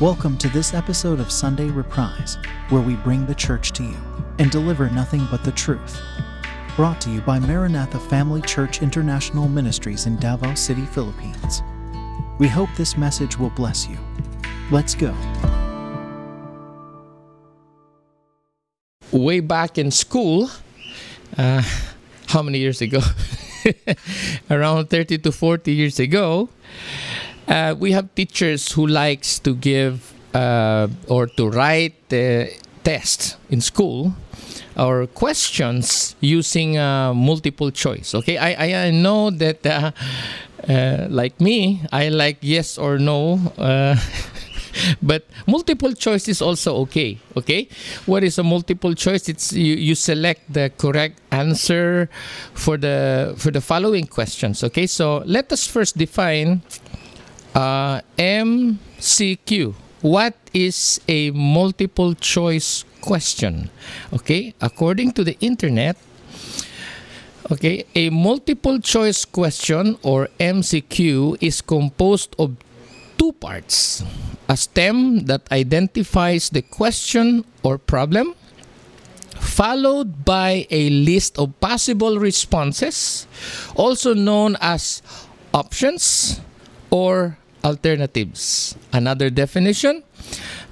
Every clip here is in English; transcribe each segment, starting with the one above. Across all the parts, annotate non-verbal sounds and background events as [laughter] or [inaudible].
Welcome to this episode of Sunday Reprise, where we bring the church to you and deliver nothing but the truth. Brought to you by Maranatha Family Church International Ministries in Davao City, Philippines. We hope this message will bless you. Let's go. way back in school, uh, how many years ago? [laughs] Around 30 to 40 years ago, uh, we have teachers who likes to give uh, or to write the tests in school or questions using uh, multiple choice. Okay, I, I, I know that uh, uh, like me, I like yes or no. Uh, [laughs] but multiple choice is also okay okay what is a multiple choice it's you, you select the correct answer for the for the following questions okay so let us first define uh, mcq what is a multiple choice question? Okay according to the internet okay a multiple choice question or mcq is composed of two parts. A stem that identifies the question or problem, followed by a list of possible responses, also known as options or alternatives. Another definition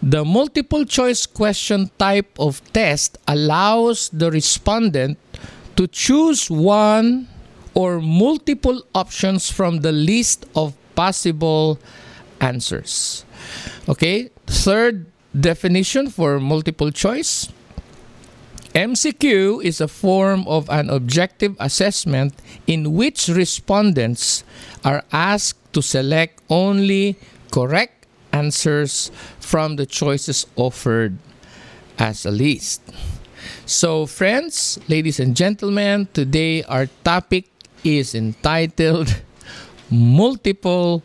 the multiple choice question type of test allows the respondent to choose one or multiple options from the list of possible answers. Okay, third definition for multiple choice. MCQ is a form of an objective assessment in which respondents are asked to select only correct answers from the choices offered as a list. So, friends, ladies and gentlemen, today our topic is entitled [laughs] Multiple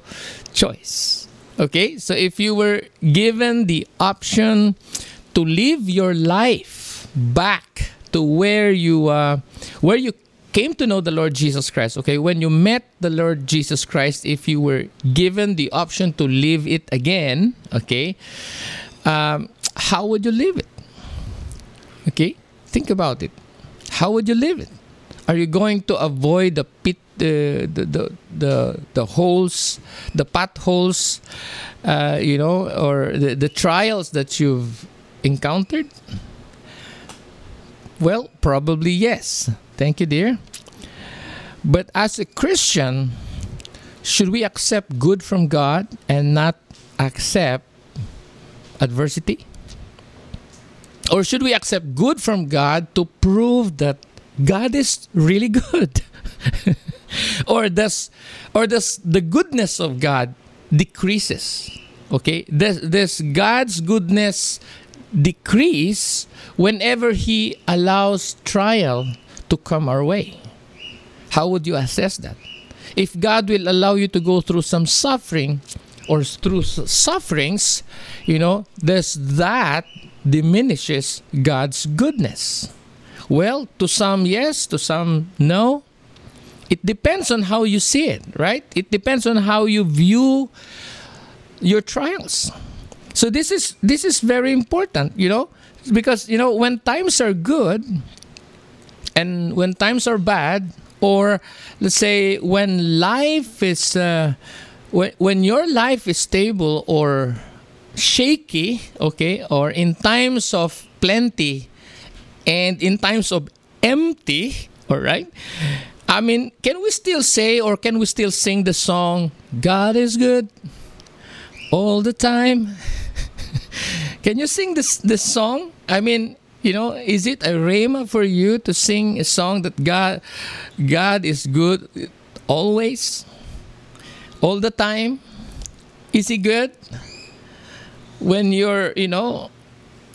Choice. Okay, so if you were given the option to live your life back to where you uh, where you came to know the Lord Jesus Christ, okay, when you met the Lord Jesus Christ, if you were given the option to live it again, okay, um, how would you live it? Okay, think about it. How would you live it? Are you going to avoid the pit, the the the the, holes, the potholes, uh, you know, or the, the trials that you've encountered? Well, probably yes. Thank you, dear. But as a Christian, should we accept good from God and not accept adversity? Or should we accept good from God to prove that God is really good? [laughs] or does or does the goodness of God decreases? Okay? Does, does God's goodness decrease whenever he allows trial to come our way? How would you assess that? If God will allow you to go through some suffering or through sufferings, you know, does that diminishes God's goodness? Well, to some, yes, to some, no. It depends on how you see it, right? It depends on how you view your trials. So this is this is very important, you know, because you know when times are good and when times are bad, or let's say when life is uh, when, when your life is stable or shaky, okay, or in times of plenty and in times of empty, all right? I mean, can we still say or can we still sing the song, God is good all the time? [laughs] can you sing this, this song? I mean, you know, is it a rhema for you to sing a song that God, God is good always, all the time? Is He good when you're, you know,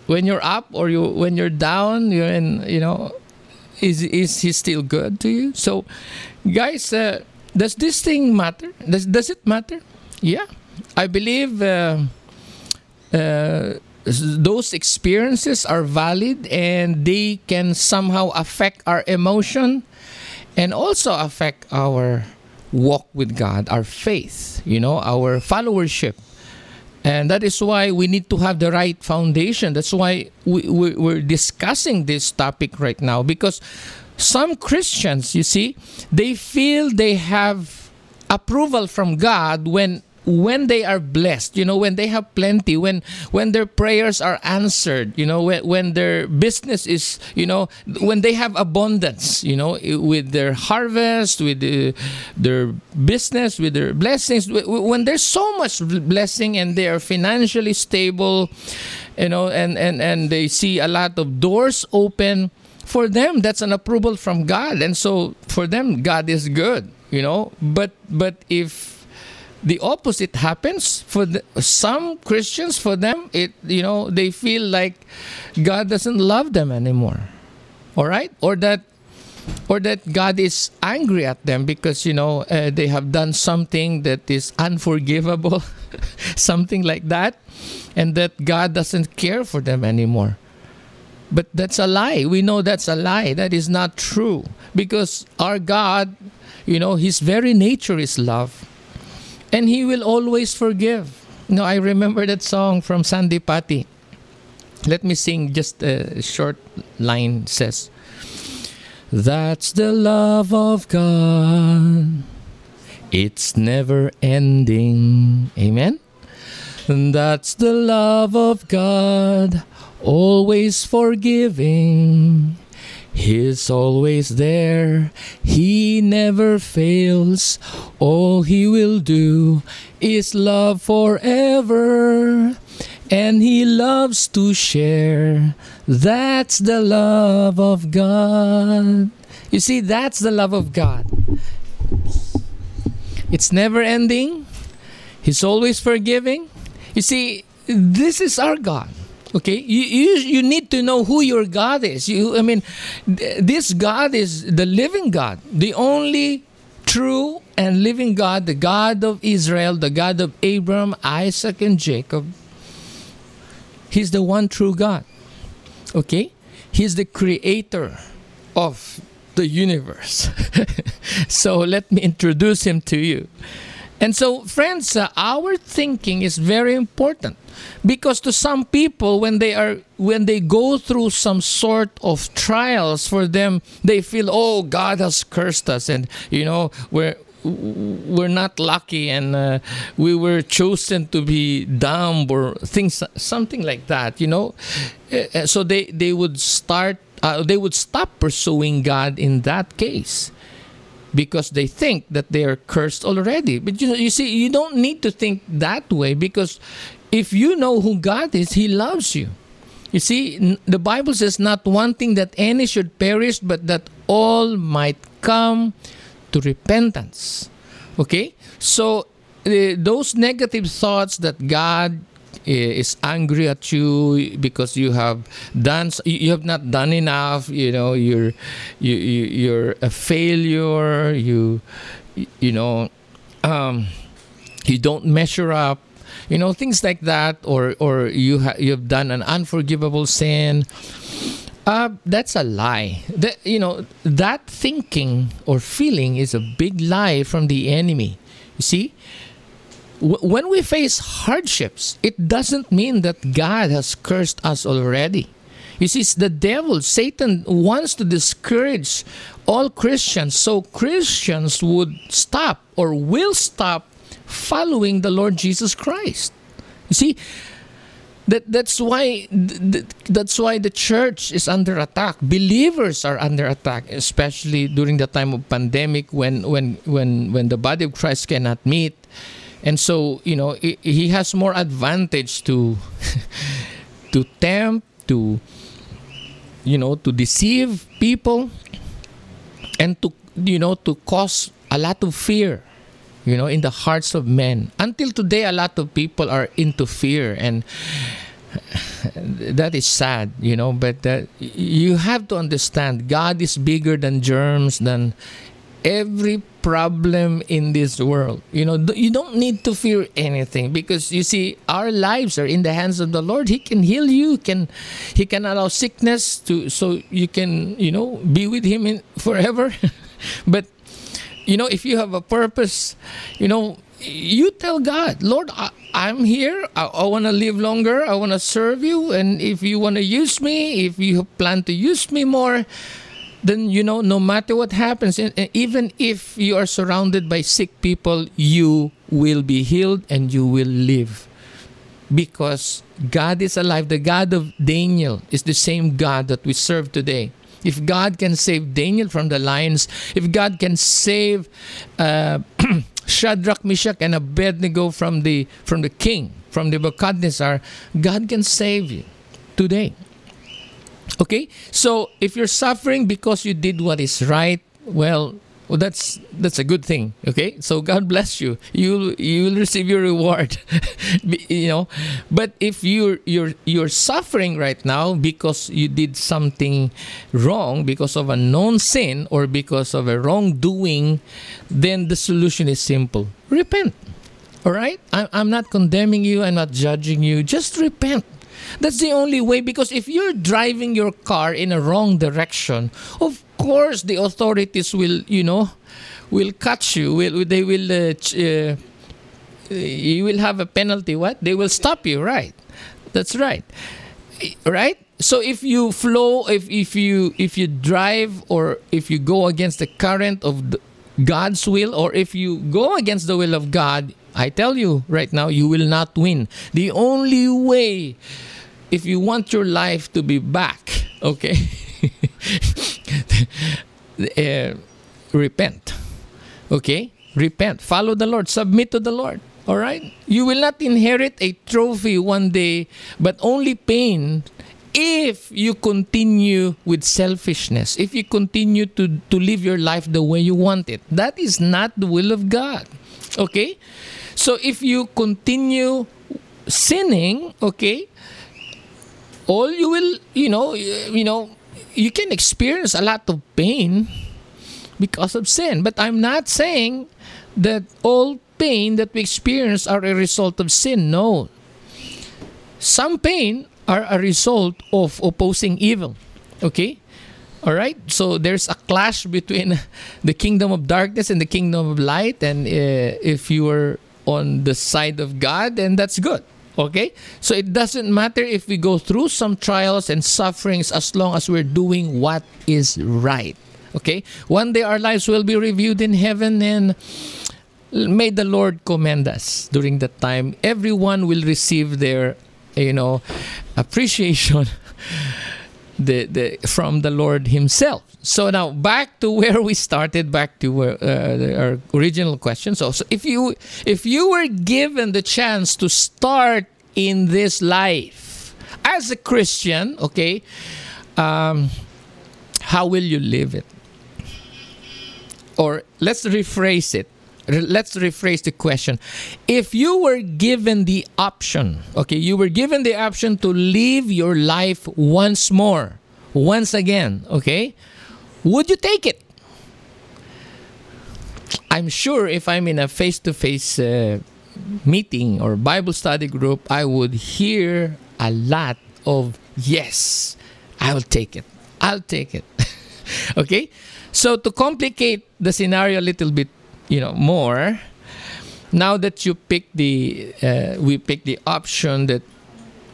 when you're up or you when you're down? You're in, you know, is is He still good to you? So, guys, uh, does this thing matter? Does does it matter? Yeah, I believe. Uh, uh, those experiences are valid and they can somehow affect our emotion and also affect our walk with God, our faith, you know, our followership And that is why we need to have the right foundation. That's why we, we, we're discussing this topic right now because some Christians, you see, they feel they have approval from God when when they are blessed you know when they have plenty when when their prayers are answered you know when, when their business is you know when they have abundance you know with their harvest with the, their business with their blessings when there's so much blessing and they are financially stable you know and and and they see a lot of doors open for them that's an approval from god. And so for them god is good you know. But but if the opposite happens for the, some Christians. For them, it you know they feel like God doesn't love them anymore. All right, or that or that God is angry at them because you know uh, they have done something that is unforgivable, [laughs] something like that, and that God doesn't care for them anymore. But that's a lie. We know that's a lie. That is not true because our God, you know, His very nature is love and He will always forgive. Know, I remember that song from Sandi Patty. Let me sing just a short line says, That's the love of God. It's never ending. Amen. And that's the love of God, always forgiving. He's always there, He never fails. All He will do is love forever, and He loves to share. That's the love of God. You see, that's the love of God. It's never ending, He's always forgiving. You see, this is our God. Okay, you, you you need to know who your God is. You, I mean, this God is the living God, the only true and living God, the God of Israel, the God of Abraham, Isaac, and Jacob. He's the one true God. Okay, He's the creator of the universe. [laughs] so let me introduce Him to you. And so, friends, uh, our thinking is very important because to some people when they are when they go through some sort of trials for them they feel oh god has cursed us and you know we're we're not lucky and uh, we were chosen to be dumb or things something like that you know? Uh, uh, so they they would start uh, they would stop pursuing god in that case because they think that they are cursed already but you know you see you don't need to think that way because if you know who God is, He loves you. You see, the Bible says, not wanting that any should perish, but that all might come to repentance. Okay? So, uh, those negative thoughts that God is angry at you because you have done you have not done enough you know you're you, you you're a failure you you know um, you don't measure up you know things like that or or you ha- you've done an unforgivable sin. Uh, that's a lie. That you know that thinking or feeling is a big lie from the enemy. You see when we face hardships it doesn't mean that god has cursed us already you see, the devil, Satan wants to discourage all Christians so Christians would stop or will stop following the Lord Jesus Christ. You see, that that's why that's why the church is under attack. Believers are under attack, especially during the time of pandemic when when when when the body of Christ cannot meet, and so you know he has more advantage to [laughs] to tempt to you know to deceive people and to you know to cause a lot of fear you know, in the hearts of men. Until today, a lot of people are into fear, and that is sad, you know. But that you have to understand, God is bigger than germs, than every problem in this world. You know, you don't need to fear anything because you see, our lives are in the hands of the Lord. He can heal you. Can He can allow sickness to so you can you know be with Him in forever. [laughs] but you know if you have a purpose you know you tell God, Lord, I, I'm here. I, I want to live longer. I want to serve you. And if you want to use me, if you plan to use me more, then you know no matter what happens even if you are surrounded by sick people you will be healed and you will live. Because God is alive. The God of Daniel is the same God that we serve today. If God can save Daniel from the lions if God can save uh, [clears throat] Shadrach Meshach and Abednego from the from the king from the Nebuchadnezzar God can save you today Okay? So if you're suffering because you did what is right, well, well that's that's a good thing. Okay? So god bless you. You'll you'll receive your reward. [laughs] You know? But if you're you're you're suffering right now because you did something wrong because of a known sin or because of a wrongdoing then the solution is simple. Repent. All right? I, i'm not condemning you. I'm not judging you. Just repent that's the only way because if you're driving your car in a wrong direction, of course the authorities will, you know, will catch you. Will they will uh, uh, you will have a penalty what? They will stop you, right? That's right. Right? So if you flow if if you if you drive or if you go against the current of the, God's will or if you go against the will of God, I tell you right now you will not win. The only way if you want your life to be back, okay, uh, [laughs] repent. Okay? Repent. Follow the Lord. Submit to the Lord. All right? You will not inherit a trophy one day, but only pain if you continue with selfishness, if you continue to, to live your life the way you want it. That is not the will of God. Okay? So if you continue sinning, okay, all you will you know you know you can experience a lot of pain because of sin. But i'm not saying that all pain that we experience are a result of sin no. Some pain are a result of opposing evil okay? All right? So there's a clash between [laughs] the kingdom of darkness and the kingdom of light. And uh, if you are on the side of god then that's good Okay? So it doesn't matter if we go through some trials and sufferings as long as we're doing what is right. Okay? One day our lives will be reviewed in heaven and may the Lord commend us during that time. Everyone will receive their, you know, appreciation [laughs] the, the, from the Lord Himself. So now back to where we started, back to where, uh, our original question. So, so if you if you were given the chance to start in this life as a Christian, okay, um, how will you live it? Or let's rephrase it. Let's rephrase the question. If you were given the option, okay, you were given the option to live your life once more, once again, okay, would you take it? I'm sure if I'm in a face to face meeting or Bible study group, I would hear a lot of yes, I'll take it. I'll take it. [laughs] okay? So to complicate the scenario a little bit, you know, more, now that you pick the uh, we pick the option that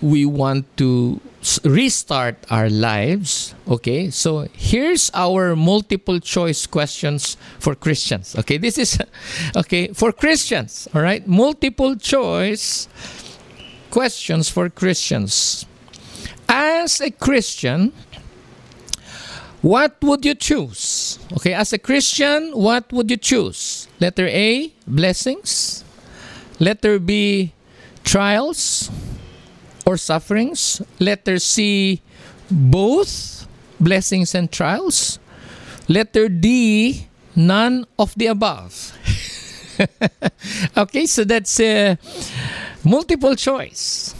we want to restart our lives okay? So here's our multiple choice questions for christians okay? This is [laughs] okay for christians all right? Multiple choice questions for christians. As a christian what would you choose okay as a christian what would you choose letter a blessings letter b trials or sufferings. Letter C, both blessings and trials. Letter D, none of the above. [laughs] okay, so that's a multiple choice.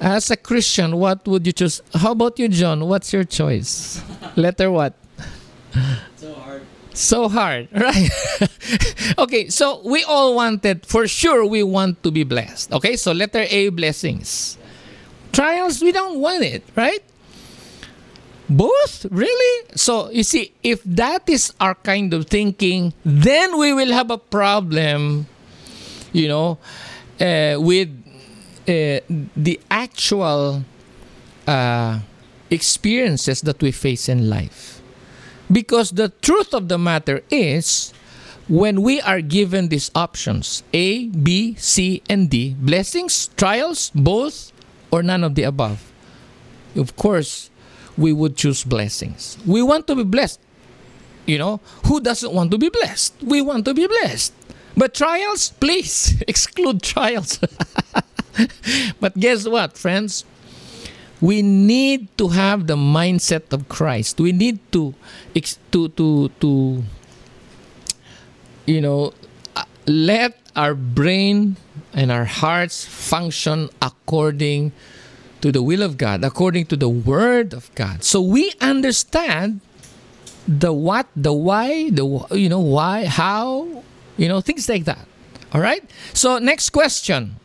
As a Christian, what would you choose? How about you, John? What's your choice? Letter what? So hard. So hard, [laughs] right? okay, so we all wanted, for sure, we want to be blessed. Okay, so letter A, blessings. Trials, we don't want it, right? Both? Really? So, you see, if that is our kind of thinking, then we will have a problem you know, uh, with uh, the actual uh, experiences that we face in life. Because the truth of the matter is, when we are given these options A, B, C, and D, blessings, trials, both, or none of the above, of course, we would choose blessings. We want to be blessed. You know, who doesn't want to be blessed? We want to be blessed. But trials, please [laughs] exclude trials. [laughs] [laughs] but guess what, friends? We need to have the mindset of Christ. We need to to to to you know uh, let our brain and our hearts function according to the will of God, according to the word of God. So we understand the what, the why, the you know why, how, you know things like that. All right? So next question.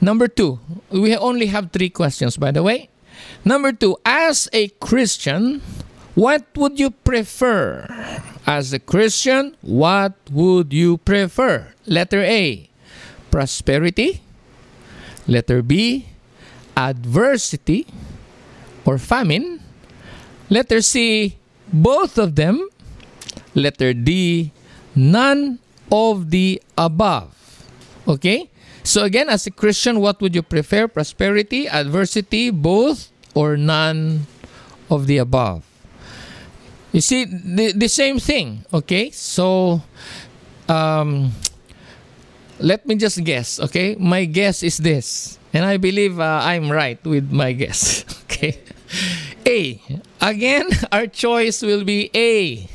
Number two, we only have three questions, by the way. Number two, as a Christian, what would you prefer? As a Christian, what would you prefer? Letter A, prosperity. Letter B, adversity or famine. Letter C, both of them. Letter D, none of the above. Okay? So again, as a Christian, what would you prefer? Prosperity, adversity, both, or none of the above? You see, the, the same thing, okay? So, um, let me just guess, okay? My guess is this, and I believe uh, I'm right with my guess, [laughs] okay? A. Again, [laughs] our choice will be A.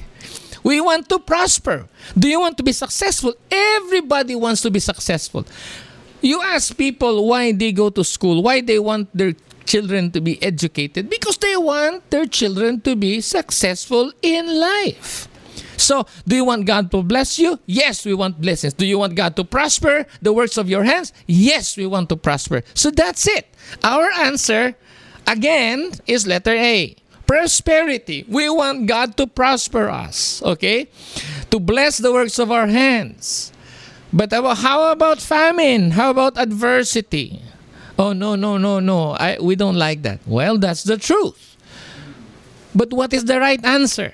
We want to prosper. Do you want to be successful? Everybody wants to be successful you ask people why they go to school, why they want their children to be educated, because they want their children to be successful in life. So, do you want God to bless you? Yes, we want blessings. Do you want God to prosper the works of your hands? Yes, we want to prosper. So, that's it. Our answer, again, is letter A prosperity. We want God to prosper us, okay? To bless the works of our hands. But how about famine? How about adversity? Oh, no, no, no, no. I, we don't like that. Well, that's the truth. But what is the right answer?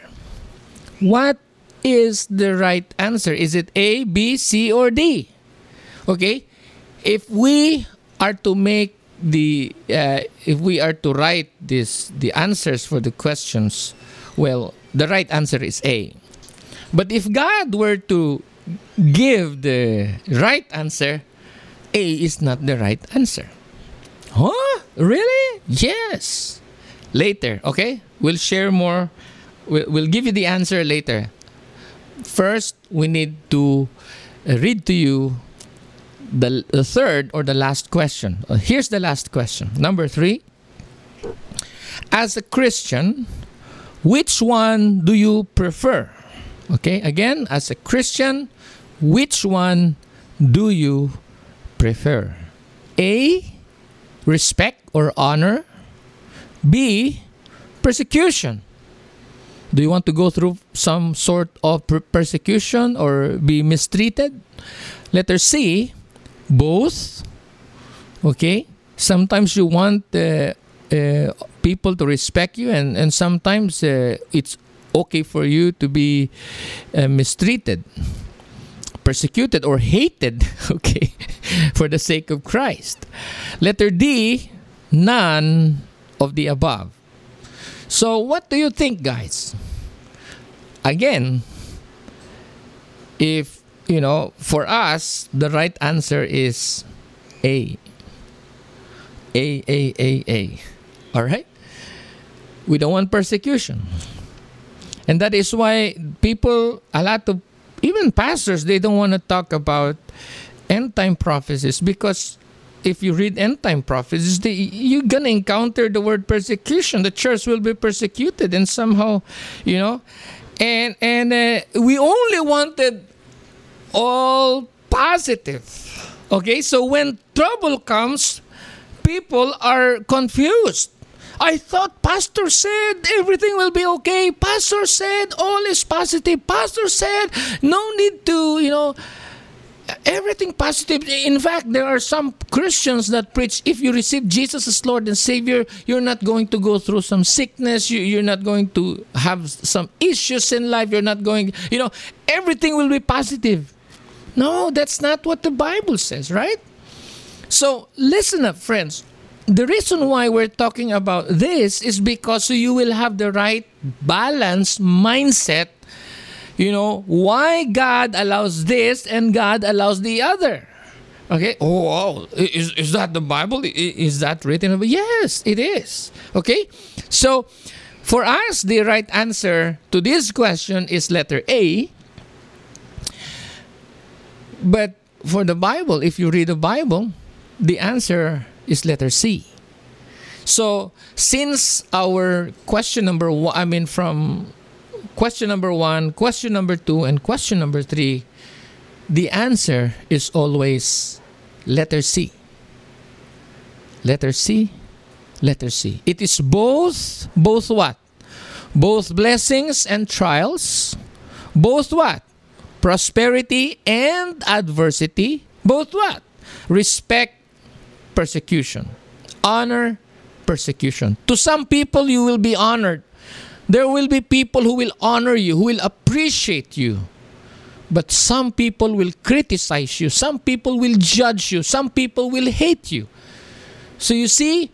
What is the right answer? Is it A, B, C, or D? Okay? If we are to make the, uh, if we are to write this, the answers for the questions, well, the right answer is A. But if God were to give the right answer, A is not the right answer. Huh? Really? Yes. Later, okay? We'll share more. We'll, give you the answer later. First, we need to read to you the, the third or the last question. Uh, here's the last question. Number three. As a Christian, which one do you prefer? Okay, again, as a Christian, which one do you prefer? A. Respect or honor. B. Persecution. Do you want to go through some sort of persecution or be mistreated? Letter C. Both. Okay. Sometimes you want uh, uh, people to respect you, and, and sometimes uh, it's okay for you to be uh, mistreated persecuted or hated, [laughs] okay, for the sake of Christ. Letter D, none of the above. So, what do you think, guys? Again, if, you know, for us, the right answer is A. A, A, A, A. All right? We don't want persecution. And that is why people, a lot of even pastors they don't want to talk about end time prophecies because if you read end time prophecies they, you're gonna encounter the word persecution. The church will be persecuted and somehow you know and and uh, we only wanted all positive okay? So when trouble comes people are confused I thought Pastor said everything will be okay. Pastor said all is positive. Pastor said no need to, you know, Everything positive. In fact, there are some Christians that preach if you receive Jesus as Lord and Savior, you're not going to go through some sickness. You, you're not going to have some issues in life. You're not going, you know, everything will be positive. No, that's not what the Bible says, right? So listen up, friends. The reason why we're talking about this is because you will have the right balance mindset you know, why God allows this and God allows the other. Okay. Oh, wow. Is, is that the Bible? Is that written? Yes, it is. Okay. So, for us, the right answer to this question is letter A. But for the Bible, if you read the Bible, the answer is letter C. So, since our question number one, I mean, from question number one, question number two, and question number three, the answer is always letter C. Letter C, letter C. It is both, both what? Both blessings and trials. Both what? Prosperity and adversity. Both what? Respect, persecution. Honor, persecution. To some people, you will be honored. There will be people who will honor you, who will appreciate you. But some people will criticize you. Some people will judge you. Some people will hate you. So you see,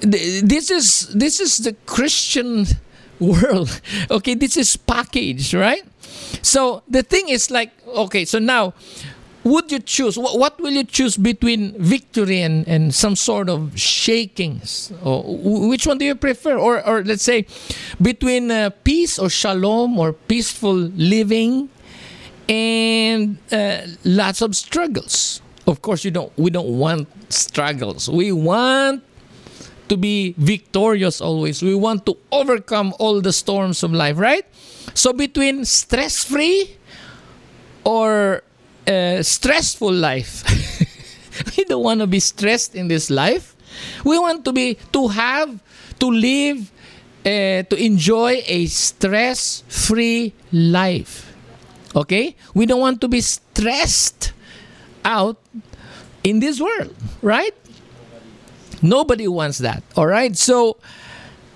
this is this is the Christian [laughs] world. Okay, this is package, right? So the thing is like, okay, so now would you choose? What will you choose between victory and, and some sort of shakings? Or which one do you prefer? Or, or let's say between uh, peace or shalom or peaceful living and uh, lots of struggles. Of course, you don't. We don't want struggles. We want to be victorious always. We want to overcome all the storms of life, right? So between stress-free or stressful life. [laughs] we don't want to be stressed in this life. We want to be to have to live uh, to enjoy a stress-free life. Okay? We don't want to be stressed out in this world, right? Nobody wants that. All right? So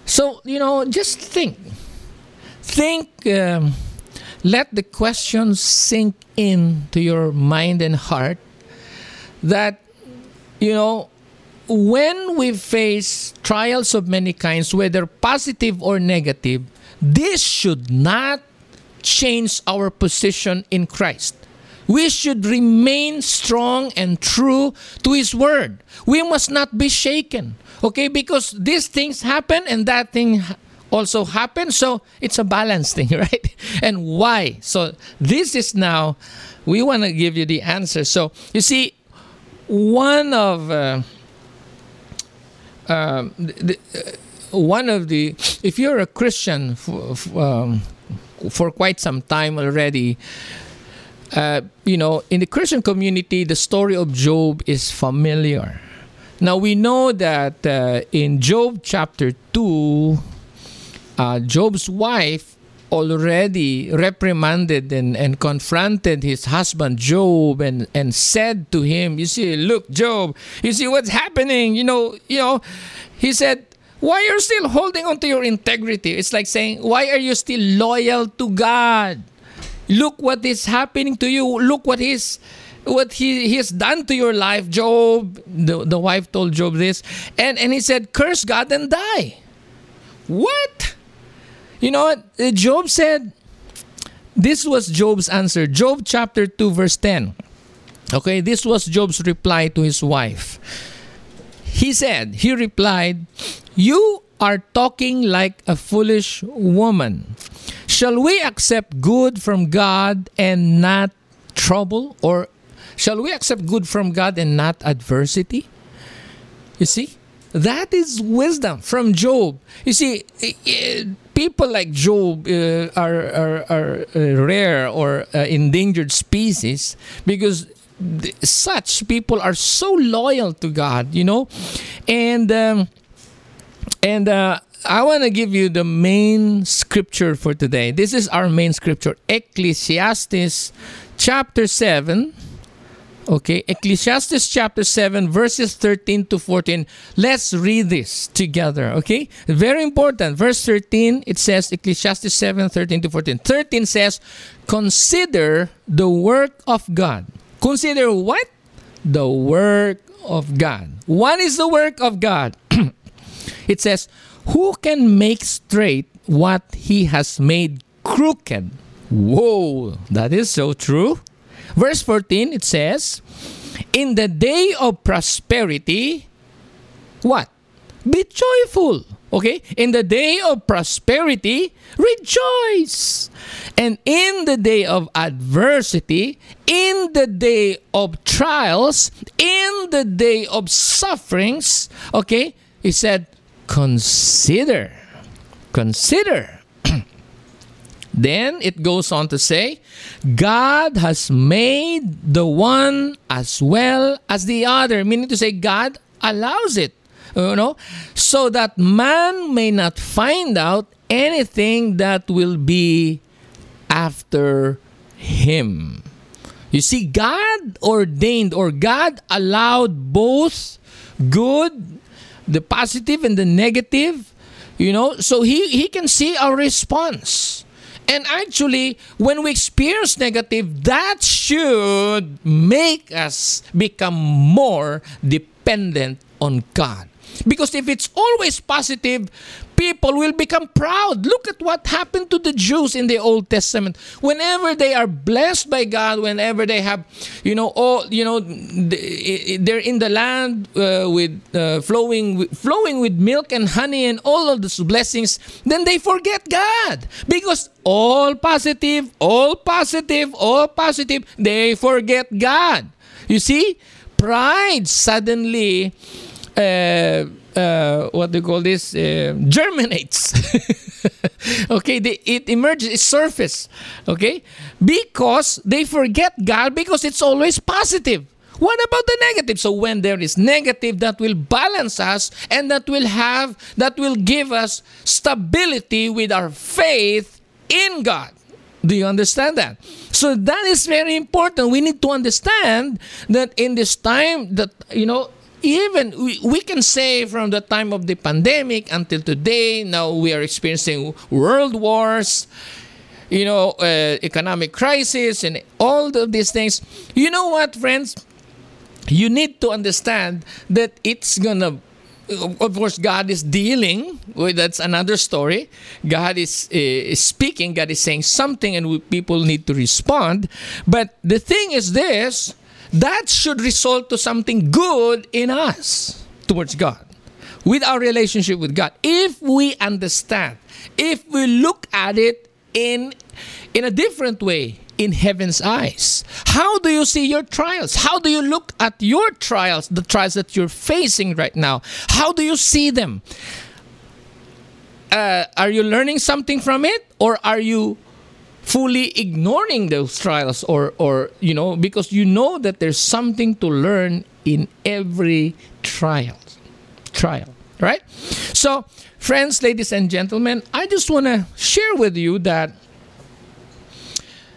so, you know, just think. Think um, let the questions sink into your mind and heart that, you know, when we face trials of many kinds, whether positive or negative, this should not change our position in Christ. We should remain strong and true to His Word. We must not be shaken, okay? Because these things happen and that thing also happen. So it's a balance thing, [laughs] right? And why? So this is now, we want to give you the answer. So you see, one of uh, um, the, uh, one of the if you're a Christian for, um, for quite some time already, uh, you know, in the Christian community, the story of Job is familiar. Now we know that uh, in Job chapter 2, uh, Job's wife already reprimanded and, and confronted his husband Job and, and said to him, You see, look, Job, you see what's happening. You know, you know, he said, Why are you still holding on to your integrity? It's like saying, Why are you still loyal to God? Look what is happening to you. Look what he's what he, he has done to your life, Job. The, the wife told Job this. And and he said, Curse God and die. What? You know what? Uh, Job said, this was Job's answer. Job chapter 2, verse 10. Okay, this was Job's reply to his wife. He said, he replied, You are talking like a foolish woman. Shall we accept good from God and not trouble? Or shall we accept good from God and not adversity? You see? That is wisdom from Job. You see, people like Job uh, are, are, are uh, rare or uh, endangered species because such people are so loyal to God, you know, and um, and uh, I want to give you the main scripture for today. This is our main scripture, Ecclesiastes chapter seven, Okay, Ecclesiastes chapter 7, verses 13 to 14. Let's read this together, okay? Very important. Verse 13, it says, Ecclesiastes 7, 13 to 14. 13 says, Consider the work of God. Consider what? The work of God. What is the work of God? [clears throat] it says, Who can make straight what he has made crooked? Whoa, that is so true. Verse 14, it says, In the day of prosperity, what? Be joyful. Okay? In the day of prosperity, rejoice. And in the day of adversity, in the day of trials, in the day of sufferings, okay? He said, consider. Consider. Then it goes on to say, God has made the one as well as the other, meaning to say, God allows it you know, so that man may not find out anything that will be after him. You see, God ordained or God allowed both good, the positive and the negative, you know, so he, he can see our response. And actually, when we experience negative, that should make us become more dependent on God. Because if it's always positive, people will become proud. Look at what happened to the Jews in the Old Testament. Whenever they are blessed by God, whenever they have, you know, all, you know, they're in the land uh, with uh, flowing, flowing with milk and honey and all of those blessings, then they forget God because all positive, all positive, all positive, they forget God. You see, pride suddenly uh, uh, what do you call this? Uh, germinates. [laughs] okay, they, it emerges, it surface. Okay, because they forget God because it's always positive. What about the negative? So when there is negative, that will balance us and that will have that will give us stability with our faith in God. Do you understand that? So that is very important. We need to understand that in this time that you know even we, we can say from the time of the pandemic until today, now we are experiencing world wars, you know, uh, economic crisis, and all of these things. You know what, friends? You need to understand that it's gonna of course god is dealing with that's another story god is, uh, speaking god is saying something and we, people need to respond but the thing is this that should result to something good in us towards God with our relationship with God. If we understand if we look at it in in a different way in heaven's eyes. How do you see your trials? How do you look at your trials the trials that you're facing right now? How do you see them? Uh, are you learning something from it or are you fully ignoring those trials or or you know because you know that there's something to learn in every trial. Trial right? So friends ladies and gentlemen i just want to share with you that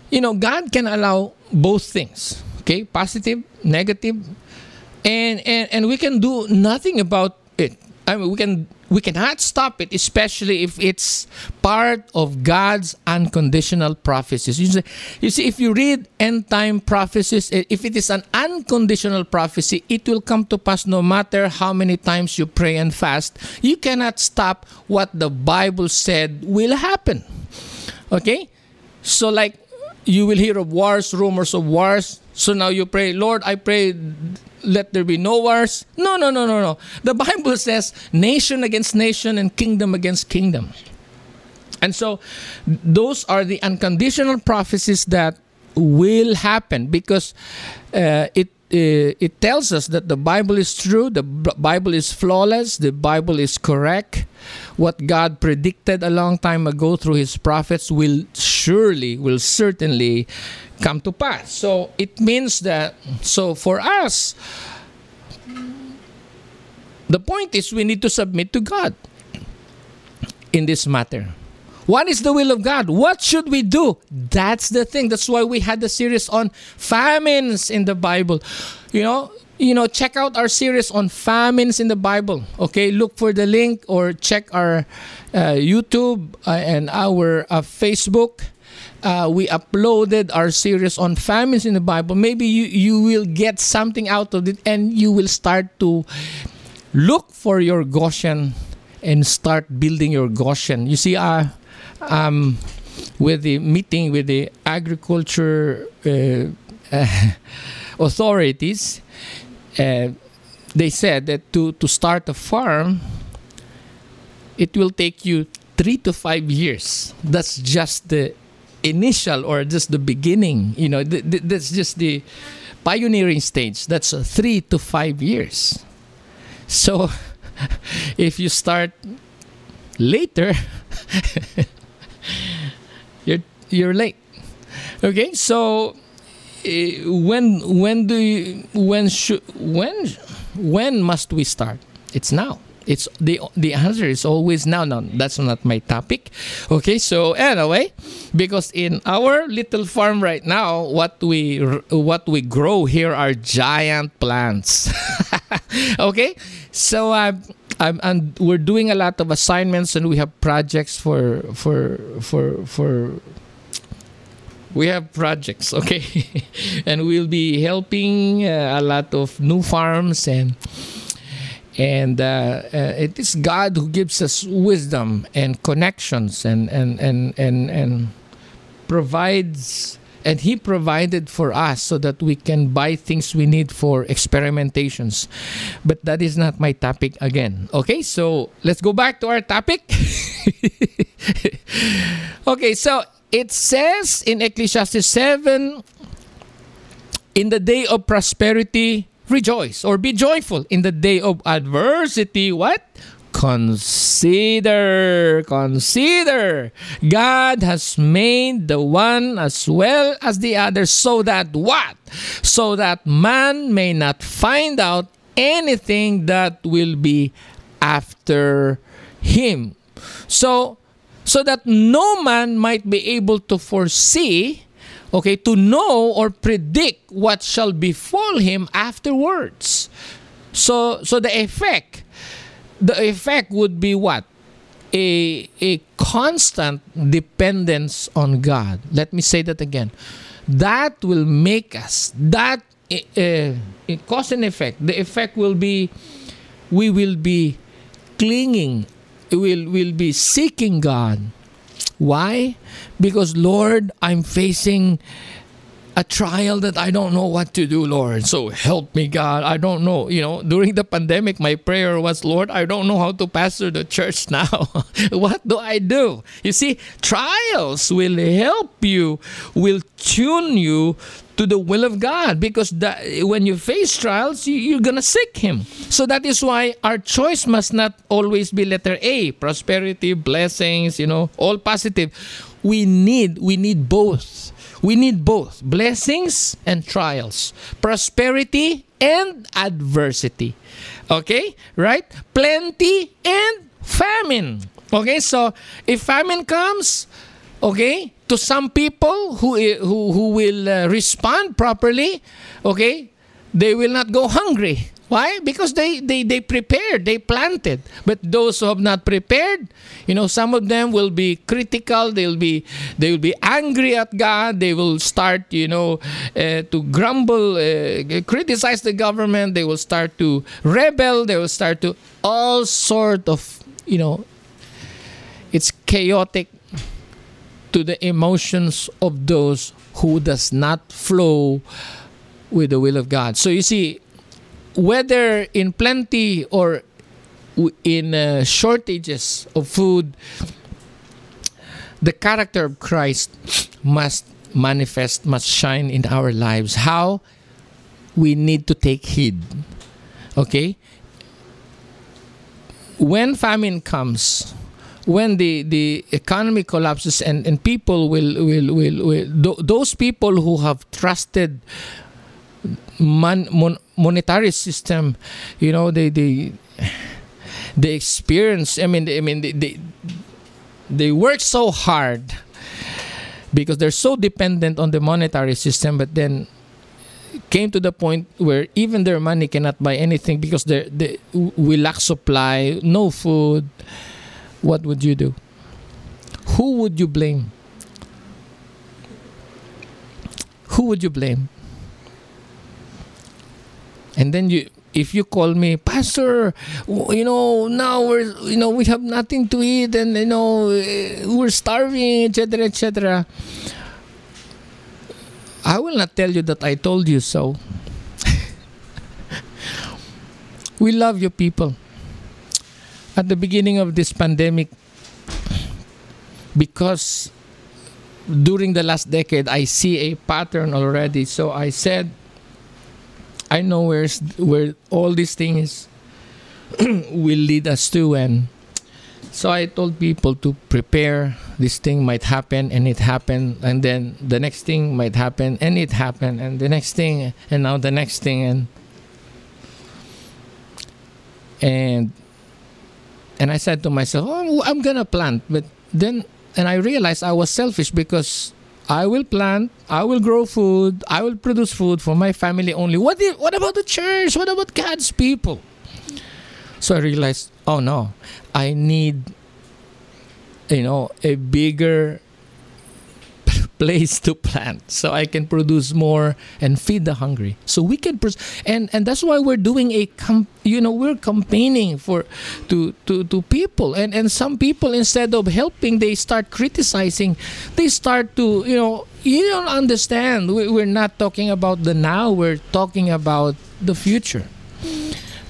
you know god can allow both things okay? Positive negative and and, and we can do nothing about it i mean we can we cannot stop it, especially if it's part of God's unconditional prophecies. You see, you see, if you read end time prophecies, if it is an unconditional prophecy, it will come to pass no matter how many times you pray and fast. You cannot stop what the Bible said will happen. Okay? So, like, you will hear of wars, rumors of wars. So now you pray, Lord, I pray let there be no wars. No, no, no, no, no. The Bible says nation against nation and kingdom against kingdom. And so those are the unconditional prophecies that will happen because uh, it uh, it tells us that the Bible is true, the Bible is flawless, the Bible is correct. What God predicted a long time ago through his prophets will surely, will certainly come to pass. So it means that, so for us, the point is we need to submit to God in this matter. What is the will of God? What should we do? That's the thing. That's why we had the series on famines in the Bible. You know, you know, check out our series on famines in the Bible. Okay, look for the link or check our uh, YouTube uh, and our uh, Facebook. Uh, we uploaded our series on famines in the Bible. Maybe you, you will get something out of it and you will start to look for your Goshen and start building your Goshen. You see, uh, um, with the meeting with the agriculture uh, [laughs] authorities, uh, they said that to, to start a farm, it will take you three to five years. That's just the initial or just the beginning. You know, th- th- that's just the pioneering stage. That's uh, three to five years. So, [laughs] if you start later, [laughs] you're you're late. Okay, so when when do you, when should when when must we start? It's now. It's the the answer is always now. No, that's not my topic. Okay, so anyway, because in our little farm right now, what we what we grow here are giant plants. [laughs] okay, so uh, I'm, and we're doing a lot of assignments and we have projects for for for for we have projects [laughs] okay? And we'll be helping uh, a lot of new farms and and uh, uh, it is God who gives us wisdom and connections and and and and, and provides and he provided for us so that we can buy things we need for experimentations. But that is not my topic again okay? So let's go back to our topic. [laughs] Okay so it says in ecclesiastes 7 in the day of prosperity rejoice or be joyful. In the day of adversity what? Consider consider. God has made the one as well as the other so that what? So that man may not find out anything that will be after him. So so that no man might be able to foresee okay, to know or predict what shall befall him afterwards. So, so the effect, the effect would be what? A, a constant dependence on God. Let me say that again. That will make us, that uh, cause and effect. The effect will be, we will be clinging, will will be seeking God why? Because, Lord, I'm facing a trial that I don't know what to do, Lord. So help me, God. I don't know. You know, during the pandemic, my prayer was, Lord, I don't know how to pastor the church [laughs] now. what do I do? You see, trials will help you, will tune you to the will of God because that, when you face trials, you, you're going to seek Him. So that is why our choice must not always be letter A prosperity, blessings, you know, all positive. We need, we need both. We need both blessings and trials, prosperity and adversity. Okay? Right? Plenty and famine. Okay? So if famine comes, okay, to some people who who, who will uh, respond properly, okay, they will not go hungry. Why? Because they, they, they prepared, they planted. But those who have not prepared, you know, some of them will be critical. They'll be they will be angry at God. They will start, you know, uh, to grumble, uh, criticize the government. They will start to rebel. They will start to all sort of, you know, it's chaotic to the emotions of those who does not flow with the will of God. So you see, whether in plenty or in uh, shortages of food, the character of Christ must manifest, must shine in our lives. How? We need to take heed. Okay? When famine comes, when the, the economy collapses and, and people will, will, will, will th- those people who have trusted mon, monetary system, you know, they, they, they experience, I mean, they, I mean, they, they, they work so hard because they're so dependent on the monetary system, but then came to the point where even their money cannot buy anything because they they we lack supply, no food. What would you do? Who would you blame? Who would you blame? And then you if you call me pastor you know now we're you know we have nothing to eat and you know eh, we're starving etc etc i will not tell you that i told you so. [laughs] We love you people. At the beginning of this pandemic because during the last decade i see a pattern already. So i said I know where's where all these things [clears throat] will lead us to and so I told people to prepare. This thing might happen and it happened and then the next thing might happen and it happened and the next thing and now the next thing and and and I said to myself, oh, I'm gonna plant, but then and I realized I was selfish because I will plant, I will grow food, I will produce food for my family only. What if, what about the church? What about God's people? So I realized, oh no, I need you know, a bigger place to plant so I can produce more and feed the hungry. So we can pros- and and that's why we're doing a com- you know we're campaigning for to to to people. And and some people instead of helping they start criticizing. They start to you know you don't understand. We, we're not talking about the now we're talking about the future.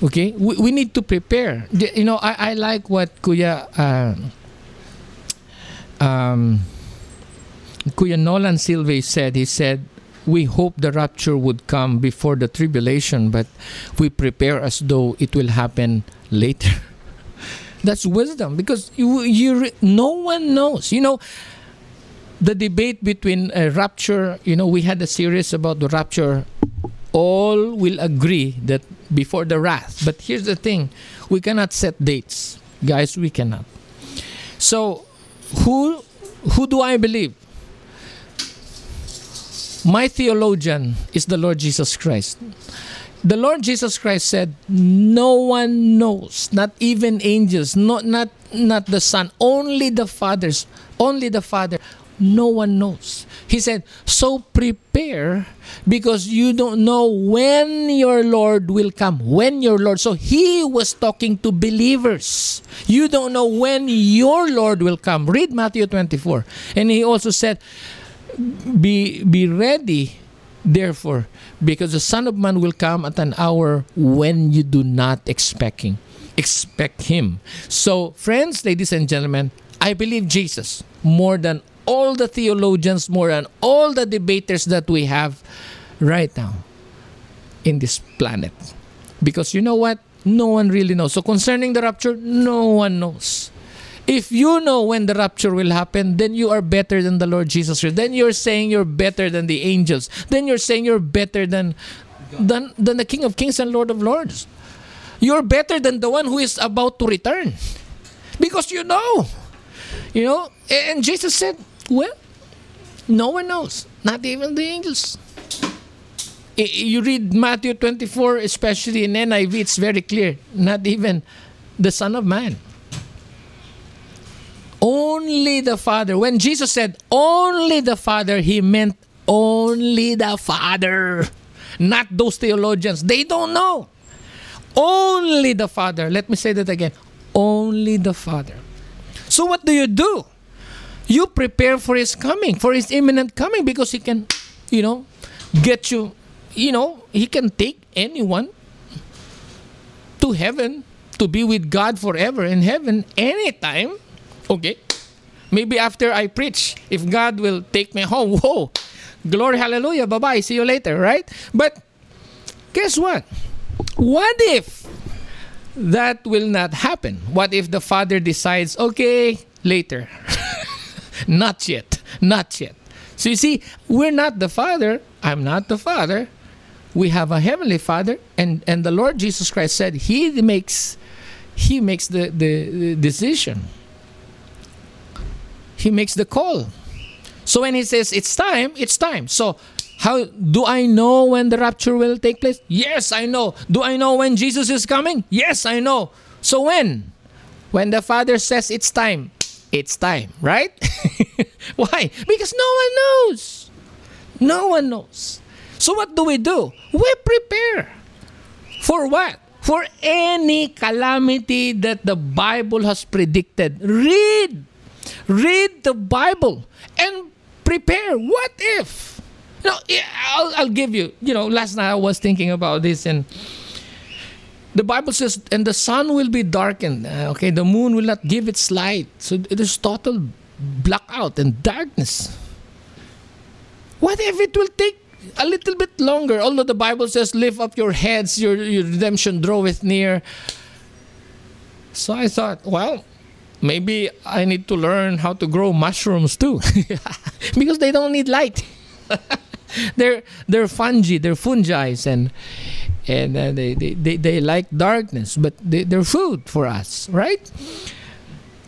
Okay? We, we need to prepare. You know I, I like what Kuya uh, um, Kuya Nolan Silve said, he said, we hope the rapture would come before the tribulation, but we prepare as though it will happen later. [laughs] That's wisdom because you, you no one knows. You know, the debate between a rapture, you know, we had a series about the rapture. All will agree that before the wrath. But here's the thing we cannot set dates. Guys, we cannot. So, who who do I believe? My theologian is the Lord Jesus Christ. The Lord Jesus Christ said, "No one knows, not even angels, not not not the Son, only the Father's, only the Father. No one knows." He said, "So prepare because you don't know when your Lord will come. When your Lord." So he was talking to believers. You don't know when your Lord will come. Read Matthew 24. And he also said, be be ready therefore because the son of man will come at an hour when you do not expecting expect him. So friends ladies and gentlemen i believe jesus more than all the theologians more than all the debaters that we have right now in this planet. Because you know what? No one really knows. So concerning the rapture no one knows if you know when the rapture will happen, then you are better than the Lord Jesus Christ. Then you're saying you're better than the angels. Then you're saying you're better than, than, than the King of Kings and Lord of Lords. You're better than the one who is about to return. Because you know. You know? And Jesus said, well, no one knows. Not even the angels. You read Matthew 24, especially in NIV, it's very clear. Not even the Son of Man. Only the Father. When Jesus said only the Father, he meant only the Father. Not those theologians. They don't know. Only the Father. Let me say that again. Only the Father. So what do you do? You prepare for his coming, for his imminent coming, because he can, you know, get you, you know, he can take anyone to heaven to be with God forever in heaven anytime Okay. Maybe after I preach, if God will take me home, [laughs] whoa, glory, hallelujah, bye bye, see you later, right? But guess what? What if that will not happen? What if the Father decides, okay, later? [laughs] not yet, not yet. So you see, we're not the Father. I'm not the Father. We have a heavenly Father, and and the Lord Jesus Christ said He makes He makes the the, the decision. He makes the call. So when he says it's time, it's time. So how do I know when the rapture will take place? Yes, I know. Do I know when Jesus is coming? Yes, I know. So when? When the Father says it's time, it's time, right? [laughs] Why? Because no one knows. No one knows. So what do we do? We prepare. For what? For any calamity that the Bible has predicted. Read. Read the Bible and prepare. What if? No, I'll, I'll give you. You know, last night I was thinking about this and the Bible says, and the sun will be darkened. Uh, okay, the moon will not give its light. So it is total blackout and darkness. What if it will take a little bit longer? Although the Bible says, lift up your heads, your, your redemption draweth near. So I thought, well, maybe I need to learn how to grow mushrooms too. [laughs] because they don't need light. [laughs] they're they're fungi, they're fungi and and uh, they, they, they, they like darkness, but they, they're food for us, right?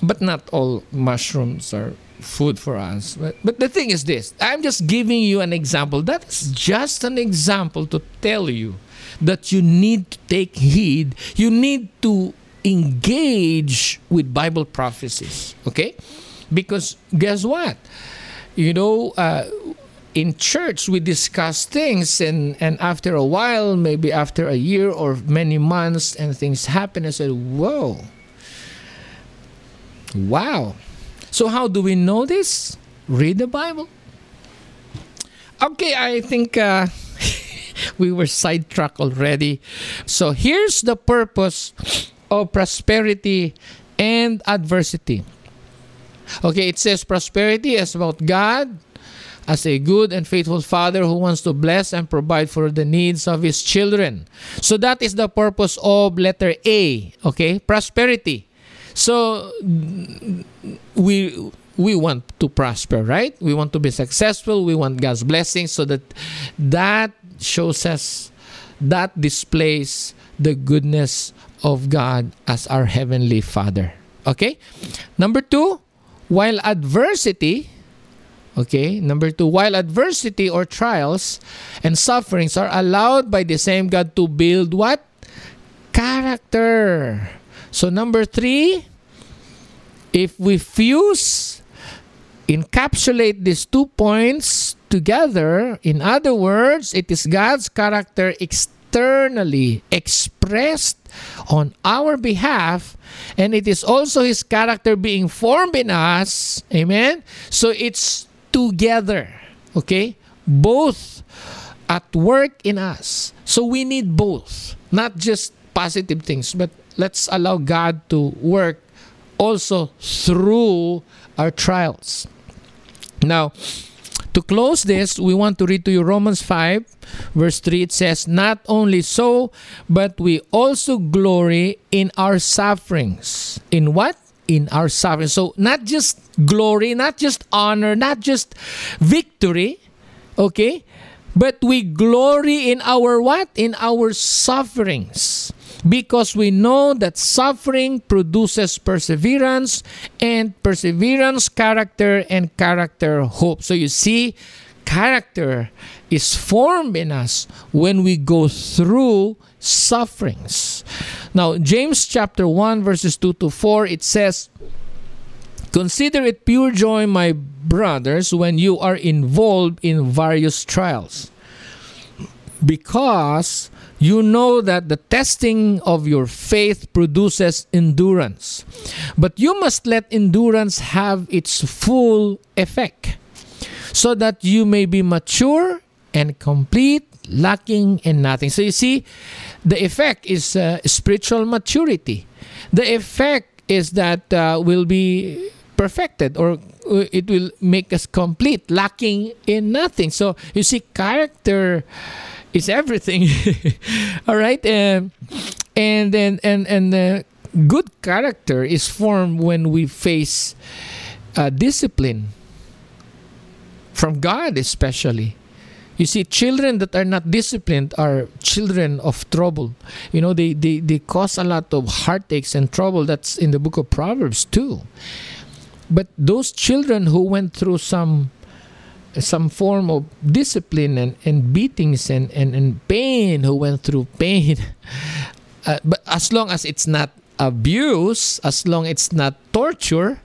But not all mushrooms are food for us. But, but the thing is this I'm just giving you an example. That is just an example to tell you that you need to take heed. You need to engage with Bible prophecies, okay? Because guess what? You know, uh, in church we discuss things and and after a while maybe after a year or many months and things happen i said whoa. Wow. So how do we know this? Read the bible. Okay i think uh, [laughs] we were sidetracked already. So here's the purpose of prosperity and adversity okay it says prosperity is about god as a good and faithful father who wants to bless and provide for the needs of his children. So that is the purpose of letter A, okay? Prosperity. So we we want to prosper, right? We want to be successful, we want God's blessing so that that shows us that displays the goodness of God as our heavenly Father. Okay? Number 2, while adversity Okay, number two, while adversity or trials and sufferings are allowed by the same God to build what? Character. So, number three, if we fuse, encapsulate these two points together, in other words, it is God's character externally expressed on our behalf, and it is also His character being formed in us. Amen. So it's together. Okay? Both at work in us. So we need both, not just positive things, but let's allow God to work also through our trials. Now, to close this, we want to read to you Romans 5, verse 3. It says, Not only so, but we also glory in our sufferings. In what? in our suffering. So, not just glory, not just honor, not just victory, okay? But we glory in our what? In our sufferings. Because we know that suffering produces perseverance, and perseverance, character, and character, hope. So you see, character is formed in us when we go through sufferings. Now, James chapter 1, verses 2 to 4, it says, Consider it pure joy, my brothers, when you are involved in various trials, because you know that the testing of your faith produces endurance. But you must let endurance have its full effect, so that you may be mature and complete, lacking in nothing. So you see, the effect is uh, spiritual maturity. The effect is that uh, will be perfected or uh, it will make us complete, lacking in nothing. So you see, character is everything. [laughs] All right, um, and then and and uh, good character is formed when we face uh, discipline from God, especially. You see, children that are not disciplined are children of trouble. You know, they, they, they cause a lot of heartaches and trouble. That's in the book of Proverbs too. But those children who went through some some form of discipline and, and beatings and, and, and pain, who went through pain, [laughs] uh, but as long as it's not abuse, as long it's not torture,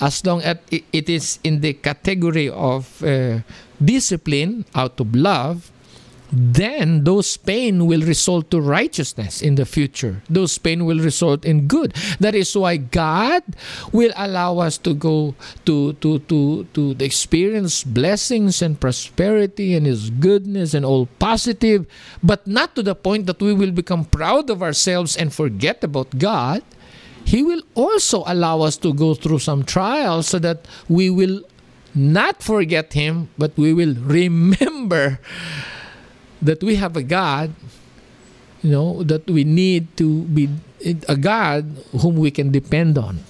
as long as it, is in the category of uh, discipline out of love, then those pain will result to righteousness in the future. Those pain will result in good. That is why god will allow us to go to to to to experience blessings and prosperity and his goodness and all positive but not to the point that we will become proud of ourselves and forget about god. He will also allow us to go through some trials so that we will not forget him but we will [laughs] remember that we have a God, you know, that we need to be a God whom we can depend on.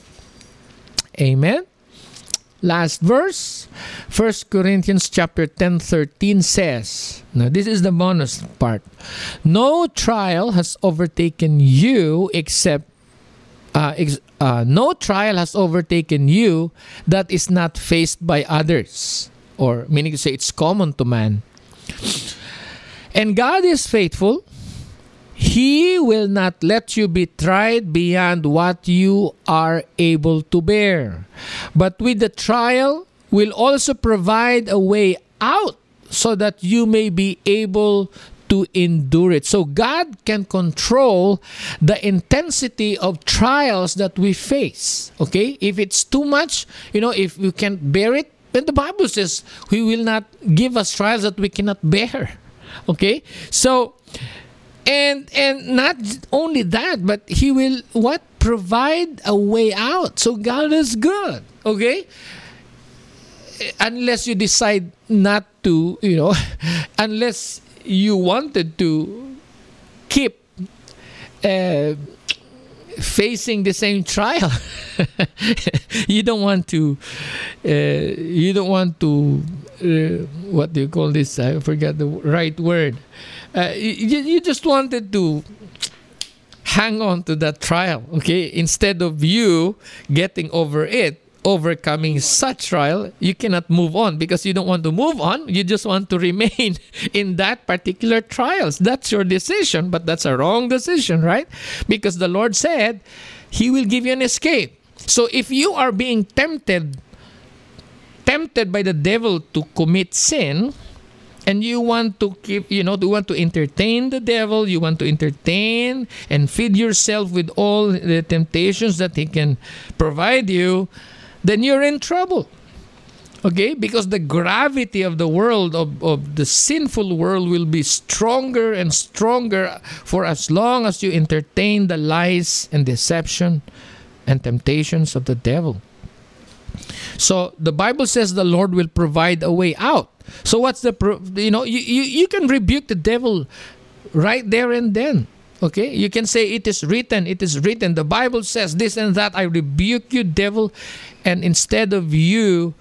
Amen. Last verse, 1 Corinthians chapter 10 13 says, now this is the bonus part. No trial has overtaken you except uh, ex- uh, no trial has overtaken you that is not faced by others, or meaning to say it's common to man. And God is faithful. He will not let you be tried beyond what you are able to bear. But with the trial, will also provide a way out so that you may be able to endure it. So God can control the intensity of trials that we face. Okay? If it's too much, you know, if we can't bear it, then the Bible says He will not give us trials that we cannot bear. Okay? So and and not only that, but he will what provide a way out. So God is good. Okay? Unless you decide not to, you know, [laughs] unless you wanted to keep uh, facing the same trial [laughs] you don't want to uh, you don't want to uh, what do you call this i forget the right word uh, you, you just wanted to hang on to that trial okay instead of you getting over it overcoming such trial, you cannot move on because you don't want to move on. You just want to [laughs] remain in that particular trials. That's your decision, but that's a wrong decision, right? Because the Lord said He will give you an escape. So if you are being tempted, tempted by the devil to commit sin, and you want to keep you know you want to entertain the devil you want to entertain and feed yourself with all the temptations that he can provide you then you're in trouble. Okay? Because the gravity of the world, of, of the sinful world, will be stronger and stronger for as long as you entertain the lies and deception and temptations of the devil. So the Bible says the Lord will provide a way out. So what's the you know you, you, you can rebuke the devil right there and then. Okay? You can say, It is written, it is written. The Bible says this and that. I rebuke you, devil. And instead of you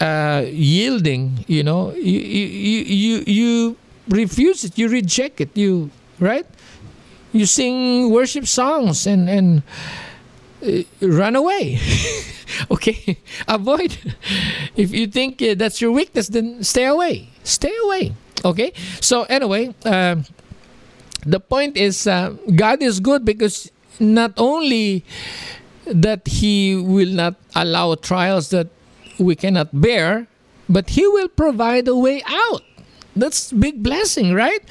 uh, yielding, you know, you, you, you, you refuse it, you reject it, you, right? You sing worship songs and, and uh, run away. [laughs] okay? [laughs] Avoid. If you think uh, that's your weakness, then stay away. Stay away. Okay? So, anyway, um, the point is uh, God is good because not only that he will not allow trials that we cannot bear but he will provide a way out that's big blessing right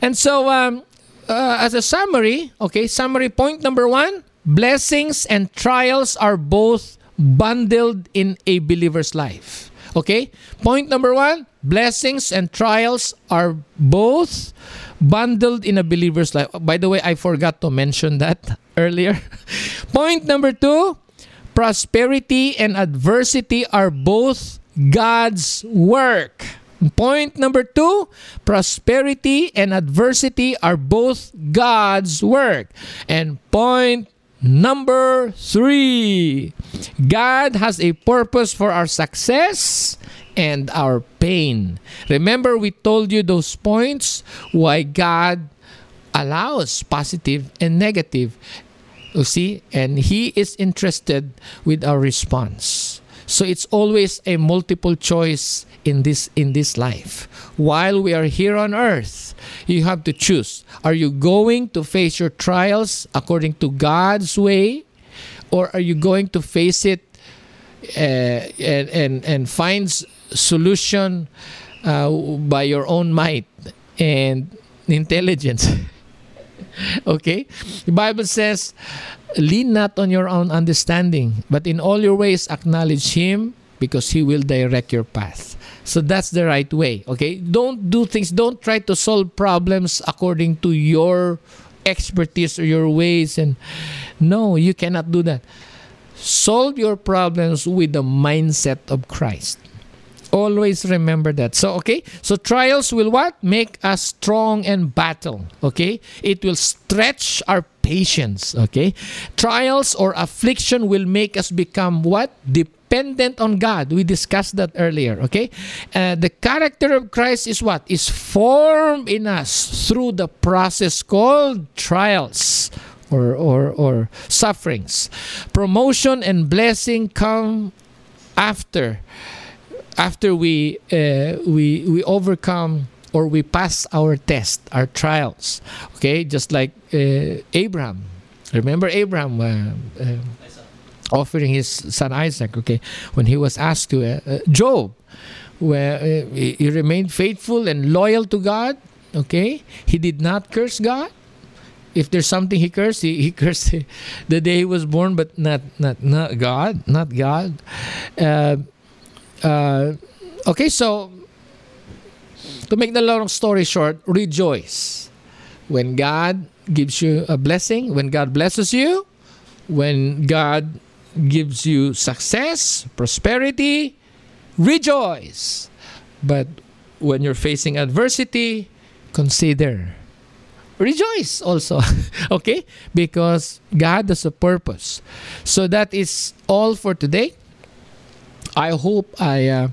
and so um, uh, as a summary okay summary point number one blessings and trials are both bundled in a believer's life okay point number one blessings and trials are both bundled in a believer's life. By the way, I forgot to mention that [laughs] earlier. Point number two prosperity and adversity are both God's work. Point number two prosperity and adversity are both God's work. And point number three God has a purpose for our success and our pain. Remember, we told you those points why God allows positive and negative. You see, and He is interested with our response. So it's always a multiple choice in this in this life. While we are here on earth, you have to choose. Are you going to face your trials according to God's way, or are you going to face it uh, and and and find solution uh, by your own might and [laughs] intelligence? [laughs] okay, the Bible says, "Lean not on your own understanding, but in all your ways acknowledge Him, because He will direct your path." So that's the right way. Okay, don't do things. Don't try to solve problems according to your expertise or your ways. And no, you cannot do that solve your problems with the mindset of Christ. Always remember that. So, okay? So, trials will what? Make us strong and battle. Okay? It will stretch our patience. Okay? Trials or affliction will make us become what? Dependent on God. We discussed that earlier. Okay? Uh, the character of Christ is what? Is formed in us through the process called trials or, or, or sufferings. Promotion and blessing come after after we uh, we we overcome or we pass our test, our trials. Okay, just like uh, Abraham. Remember Abraham uh, uh, offering his son Isaac. Okay, when he was asked to uh, uh, Job, where uh, he remained faithful and loyal to God. Okay, he did not curse God if there's something he cursed, he, he [laughs] cursed the day he was born, but not not not God, not God. Uh, uh, okay, so to make the long story short, rejoice when God gives you a blessing, when God blesses you, when God gives you success, prosperity, rejoice. But when you're facing adversity, consider rejoice also [laughs] okay? Because god has a purpose. So that is all for today. I hope i uh,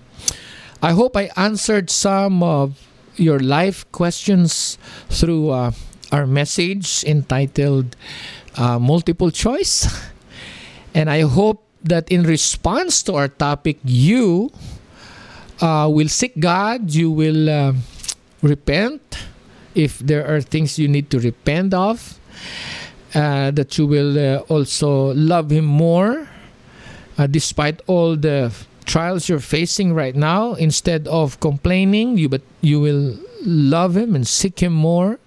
i hope i answered some of your life questions through uh, our message entitled uh, multiple choice [laughs] and i hope that in response to our topic you uh, will seek god you will uh, repent if there are things you need to repent of, uh, that you will uh, also love Him more, uh, despite all the trials you're facing right now. Instead of complaining, you but you will love Him and seek Him more.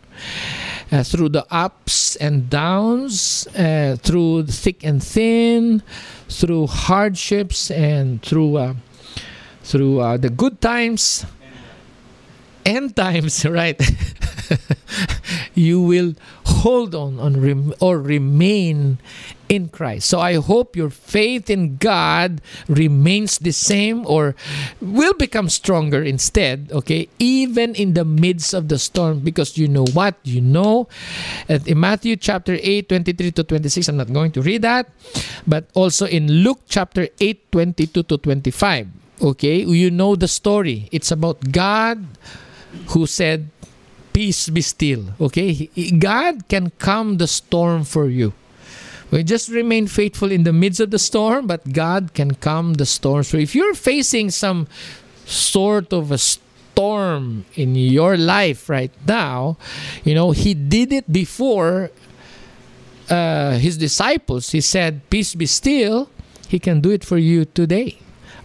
Uh, through the ups and downs, uh, through thick and thin, through hardships and through uh, through uh, the good times, end times, [laughs] right? [laughs] you will hold on, on rem- or remain in Christ. So I hope your faith in God remains the same or will become stronger instead, okay? Even in the midst of the storm because you know what? You know in Matthew chapter 8 23 to 26 I'm not going to read that, but also in Luke chapter 8 22 to 25. Okay? You know the story. It's about God who said peace be still. Okay? God can calm the storm for you. We just remain faithful in the midst of the storm, but God can calm the storm. So if you're facing some sort of a storm in your life right now, you know, He did it before uh, His disciples. He said, Peace be still. He can do it for you today.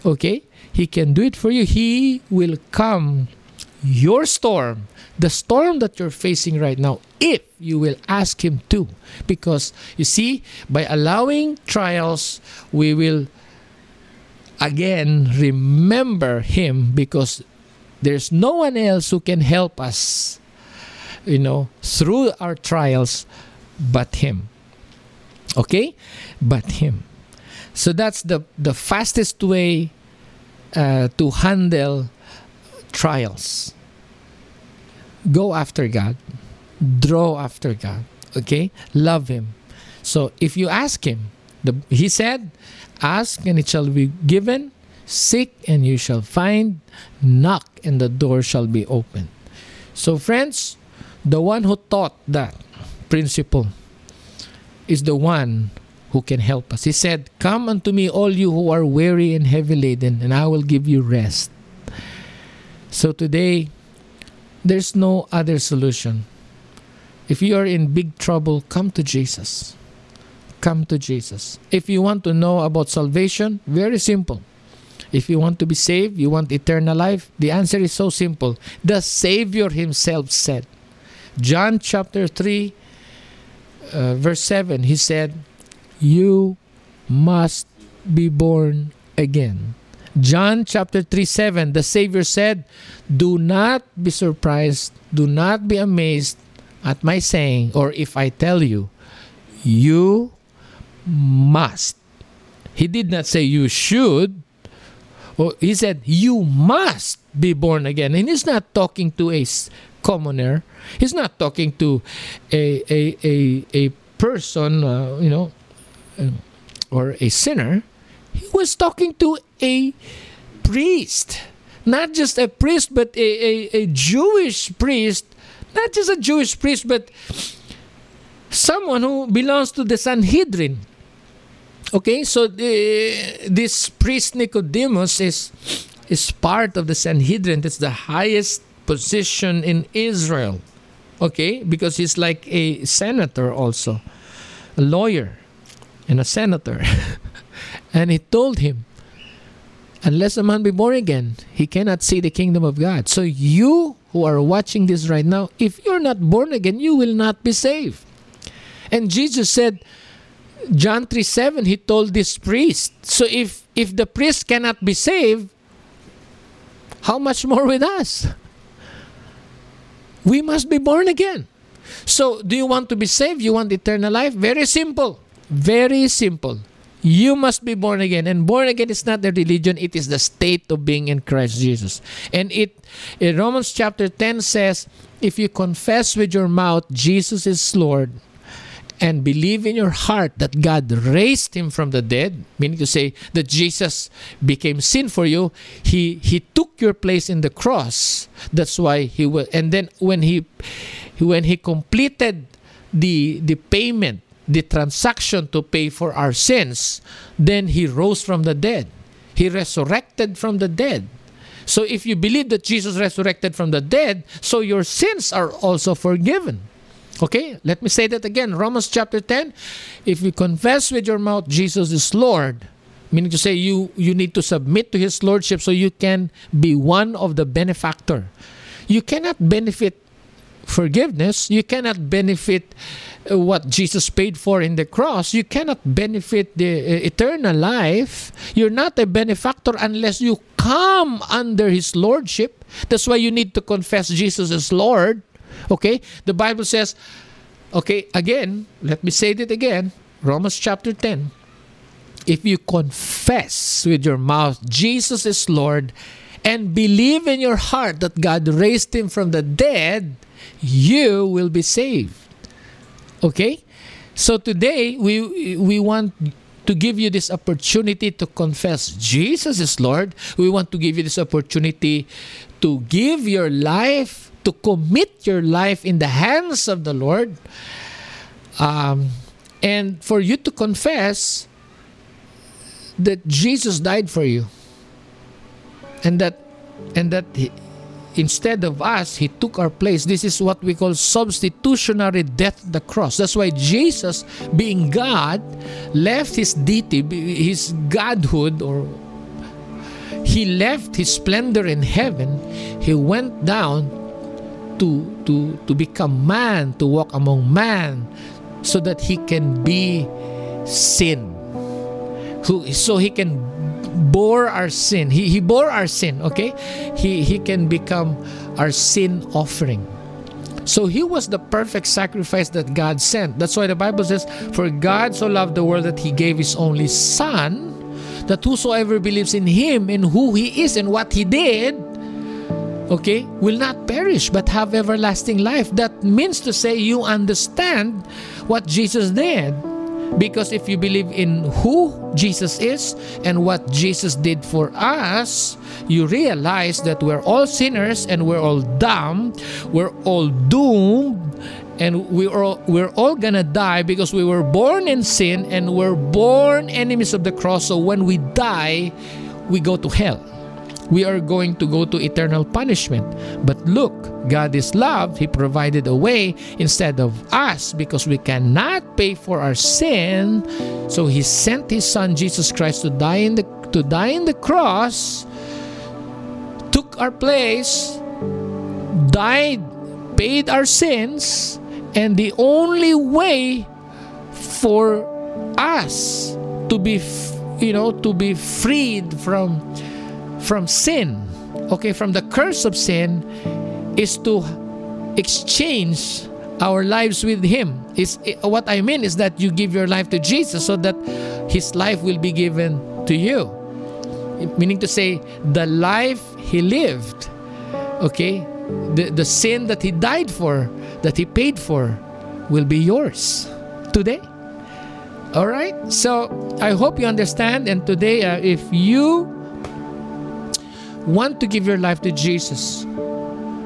Okay? He can do it for you. He will calm your storm, the storm that you're facing right now, if you will ask Him to. Because you see, by allowing trials, we will again remember Him because there's no one else who can help us, you know, through our trials but Him. Okay? But Him. So that's the, the fastest way uh, to handle trials. Go after God. Draw after God. Okay? Love Him. So if you ask Him, the, He said, Ask and it shall be given, seek and you shall find, knock and the door shall be opened. So, friends, the one who taught that principle is the one who can help us. He said, Come unto me, all you who are weary and heavy laden, and I will give you rest. So today, there's no other solution. If you are in big trouble, come to Jesus. Come to Jesus. If you want to know about salvation, very simple. If you want to be saved, you want eternal life, the answer is so simple. The Savior Himself said, John chapter 3, uh, verse 7, He said, You must be born again. John chapter 3 7, the Savior said, Do not be surprised, do not be amazed at my saying, or if I tell you, you must. He did not say you should. Or he said you must be born again. And he's not talking to a commoner. He's not talking to a a a, a person, uh, you know, uh, or a sinner. He was talking to a priest, not just a priest, but a, a, a Jewish priest, not just a Jewish priest, but someone who belongs to the Sanhedrin. Okay, so the, this priest Nicodemus is is part of the Sanhedrin. That's the highest position in Israel. Okay, because he's like a senator also, a lawyer, and a senator. [laughs] and he told him, unless a man be born again, he cannot see the kingdom of God. So you who are watching this right now, if you're not born again, you will not be saved. And Jesus said, John 3 7, he told this priest. So if if the priest cannot be saved, how much more with us? We must be born again. So do you want to be saved? You want eternal life? Very simple. Very simple. You must be born again. And born again is not the religion, it is the state of being in Christ Jesus. And it in Romans chapter 10 says, if you confess with your mouth Jesus is Lord and believe in your heart that God raised him from the dead, meaning to say that Jesus became sin for you, he he took your place in the cross. That's why he will and then when he when he completed the the payment, the transaction to pay for our sins, then he rose from the dead. He resurrected from the dead. So if you believe that Jesus resurrected from the dead, so your sins are also forgiven. Okay, let me say that again. Romans chapter 10. If you confess with your mouth Jesus is Lord, meaning to say you you need to submit to his lordship so you can be one of the benefactor. You cannot benefit forgiveness, you cannot benefit uh, what Jesus paid for in the cross, you cannot benefit the uh, eternal life. You're not a benefactor unless you come under his lordship. That's why you need to confess Jesus as Lord. Okay? The Bible says, okay, again, let me say it again. Romans chapter 10. If you confess with your mouth Jesus is Lord and believe in your heart that God raised him from the dead, you will be saved. Okay? So today we we want to give you this opportunity to confess Jesus is Lord. We want to give you this opportunity to give your life to commit your life in the hands of the Lord, um, and for you to confess that Jesus died for you, and that and that he, instead of us, he took our place. This is what we call substitutionary death the cross. That's why Jesus, being God, left his deity, his godhood, or he left his splendor in heaven. He went down to to to become man, to walk among man, so that he can be sin. So he can bore our sin. He, he bore our sin, okay? He, he can become our sin offering. So he was the perfect sacrifice that God sent. That's why the Bible says, For God so loved the world that he gave his only Son, that whosoever believes in him and who he is and what he did, okay, will not perish but have everlasting life. That means to say you understand what Jesus did. Because if you believe in who Jesus is and what Jesus did for us, you realize that we're all sinners and we're all dumb, we're all doomed, and we are we're all gonna die because we were born in sin and we're born enemies of the cross. So when we die, we go to hell. We are going to go to eternal punishment. But look, God is love. He provided a way instead of us because we cannot pay for our sin. So He sent His Son Jesus Christ to die in the to die in the cross, took our place, died, paid our sins, and the only way for us to be you know to be freed from from sin okay from the curse of sin is to exchange our lives with him. Is what i mean is that you give your life to jesus so that his life will be given to you. Meaning to say the life he lived okay the, the sin that he died for that he paid for will be yours today. All right? So i hope you understand. And today uh, if you want to give your life to jesus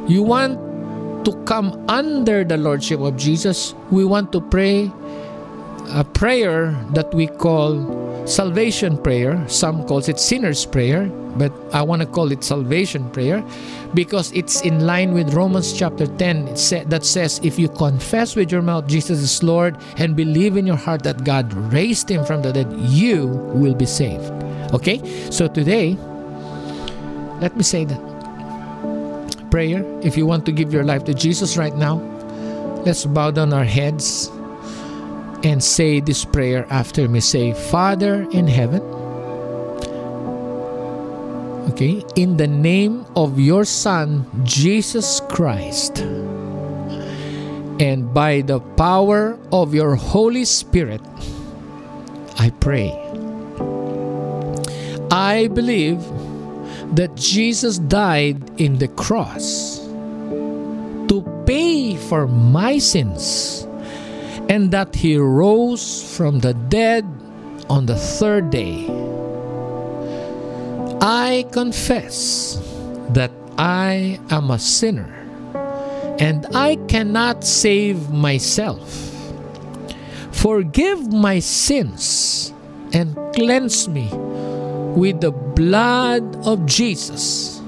you want to come under the lordship of jesus we want to pray a prayer that we call salvation prayer. Some calls it sinner's prayer, but I want to call it salvation prayer because it's in line with Romans chapter 10 that says if you confess with your mouth Jesus is Lord and believe in your heart that God raised him from the dead, you will be saved. Okay? So today, let me say that prayer. If you want to give your life to Jesus right now, let's bow down our heads and say this prayer after me. Say, Father in heaven, okay, in the name of your Son, Jesus Christ, and by the power of your Holy Spirit, I pray. I believe that Jesus died in the cross to pay for my sins and that he rose from the dead on the third day. I confess that I am a sinner and I cannot save myself. Forgive my sins and cleanse me with the blood of Jesus.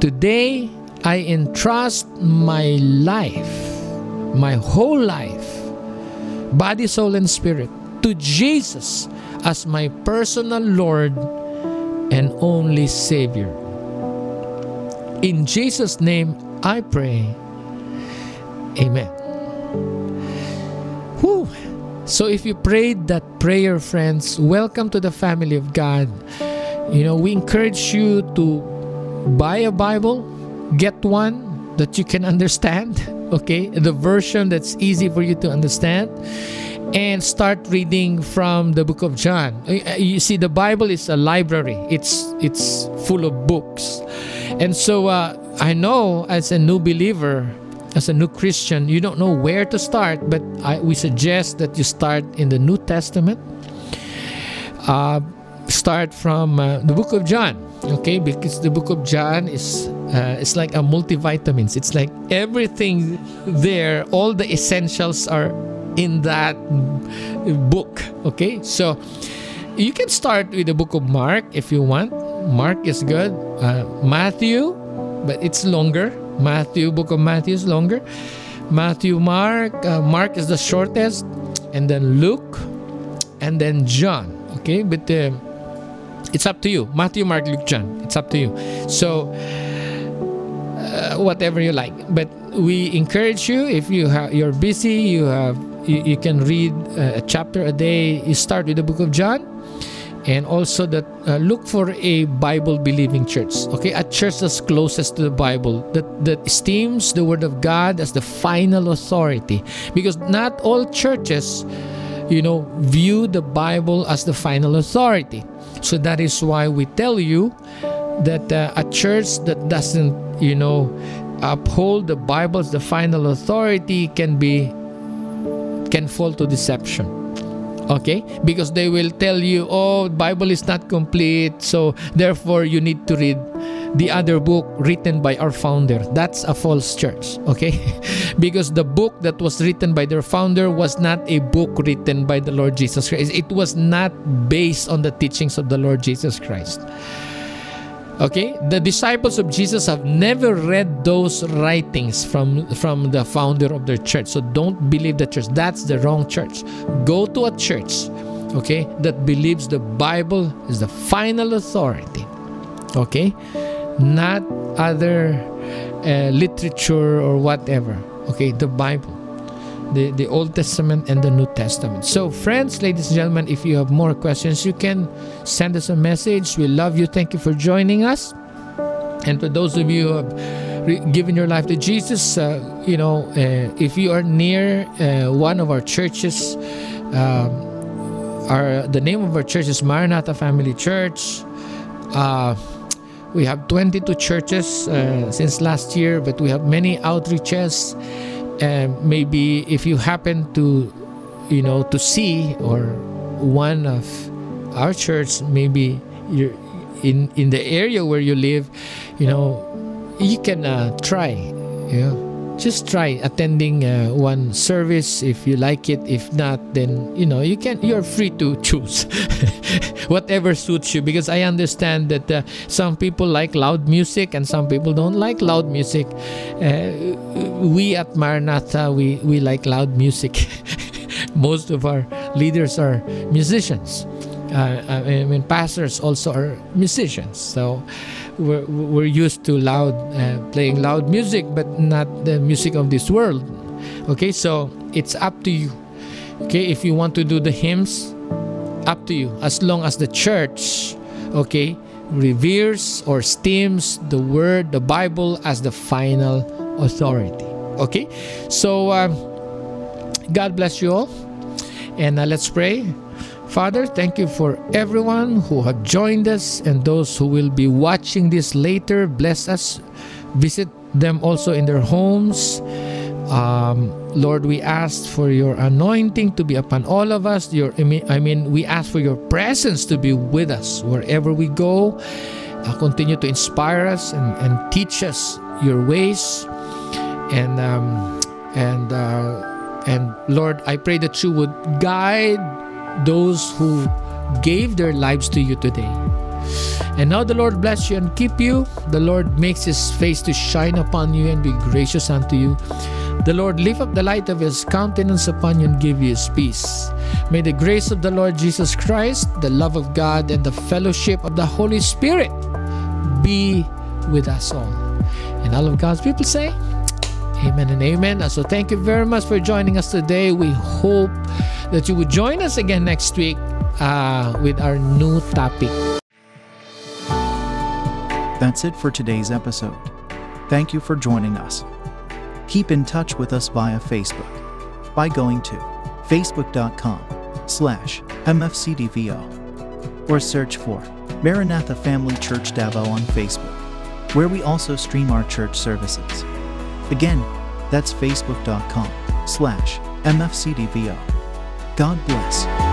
Today I entrust my life, my whole life, body, soul, and spirit to Jesus as my personal Lord and only Savior. In Jesus' name I pray. Amen. Whew. So if you prayed that prayer, friends, welcome to the family of God. You know, we encourage you to buy a Bible, get one that you can understand, [laughs] okay? The version that's easy for you to understand and start reading from the book of John. Uh, uh, you see, the Bible is a library. It's it's full of books, and so uh, I know as a new believer, as a new Christian, you don't know where to start. But I, we suggest that you start in the New Testament. Uh, start from uh, the book of John, okay? Because the book of John is uh, it's like a multivitamins. It's like everything there, all the essentials are in that book. Okay, so you can start with the book of Mark if you want. Mark is good. Uh, Matthew, but it's longer. Matthew, book of Matthew is longer. Matthew, Mark, uh, Mark is the shortest, and then Luke, and then John. Okay, but uh, it's up to you. Matthew, Mark, Luke, John. It's up to you. So uh, whatever you like. But we encourage you if you have you're busy, you have you, you can read a chapter a day. You start with the book of John, and also that uh, look for a Bible believing church. Okay, a church that's closest to the Bible that that esteems the Word of God as the final authority, because not all churches, you know, view the Bible as the final authority. So that is why we tell you that uh, a church that doesn't, you know, uphold the Bible as the final authority can be can fall to deception. Okay? Because they will tell you oh bible is not complete so therefore you need to read the other book written by our founder. That's a false church, okay? [laughs] because the book that was written by their founder was not a book written by the Lord Jesus Christ. It was not based on the teachings of the Lord Jesus Christ. Okay, the disciples of Jesus have never read those writings from from the founder of their church. So don't believe the church. That's the wrong church. Go to a church, okay, that believes the Bible is the final authority. Okay, not other uh, literature or whatever. Okay, the Bible the, the Old Testament and the New Testament. So, friends, ladies and gentlemen, if you have more questions, you can send us a message. We love you. Thank you for joining us. And for those of you who have re- given your life to Jesus, uh, you know, uh, if you are near uh, one of our churches, um, our the name of our church is Maranatha Family Church. Uh, we have 22 churches uh, since last year, but we have many outreaches. And maybe if you happen to you know to see or one of our church maybe you're in in the area where you live you know you can uh, try know just try attending uh, one service if you like it. If not then you know you can you're free to choose [laughs] whatever suits you. Because i understand that uh, some people like loud music and some people don't like loud music. Uh, we at maranatha we we like loud music. [laughs] Most of our leaders are musicians uh, I mean, pastors also are musicians. So we're, we're used to loud, uh, playing loud music, but not the music of this world. Okay, so it's up to you. Okay, if you want to do the hymns, up to you. As long as the church, okay, reveres or esteems the word, the Bible as the final authority. Okay, so um, God bless you all, and uh, let's pray. Father, thank you for everyone who have joined us and those who will be watching this later. Bless us. Visit them also in their homes. Um, Lord, we ask for your anointing to be upon all of us. Your, I mean, we ask for your presence to be with us wherever we go. Uh, continue to inspire us and, and teach us your ways. And um, and uh, and Lord, I pray that you would guide those who gave their lives to you today. And now the Lord bless you and keep you. The Lord makes his face to shine upon you and be gracious unto you. The Lord lift up the light of his countenance upon you and give you his peace. May the grace of the Lord Jesus Christ, the love of God, and the fellowship of the Holy Spirit be with us all. And all of God's people say, Amen and amen. So thank you very much for joining us today. We hope that you would join us again next week uh, with our new topic. That's it for today's episode. Thank you for joining us. Keep in touch with us via Facebook by going to facebook.com slash mfcdvo or search for Maranatha Family Church Davao on Facebook, where we also stream our church services. Again, that's facebook.com slash mfcdvo. God bless.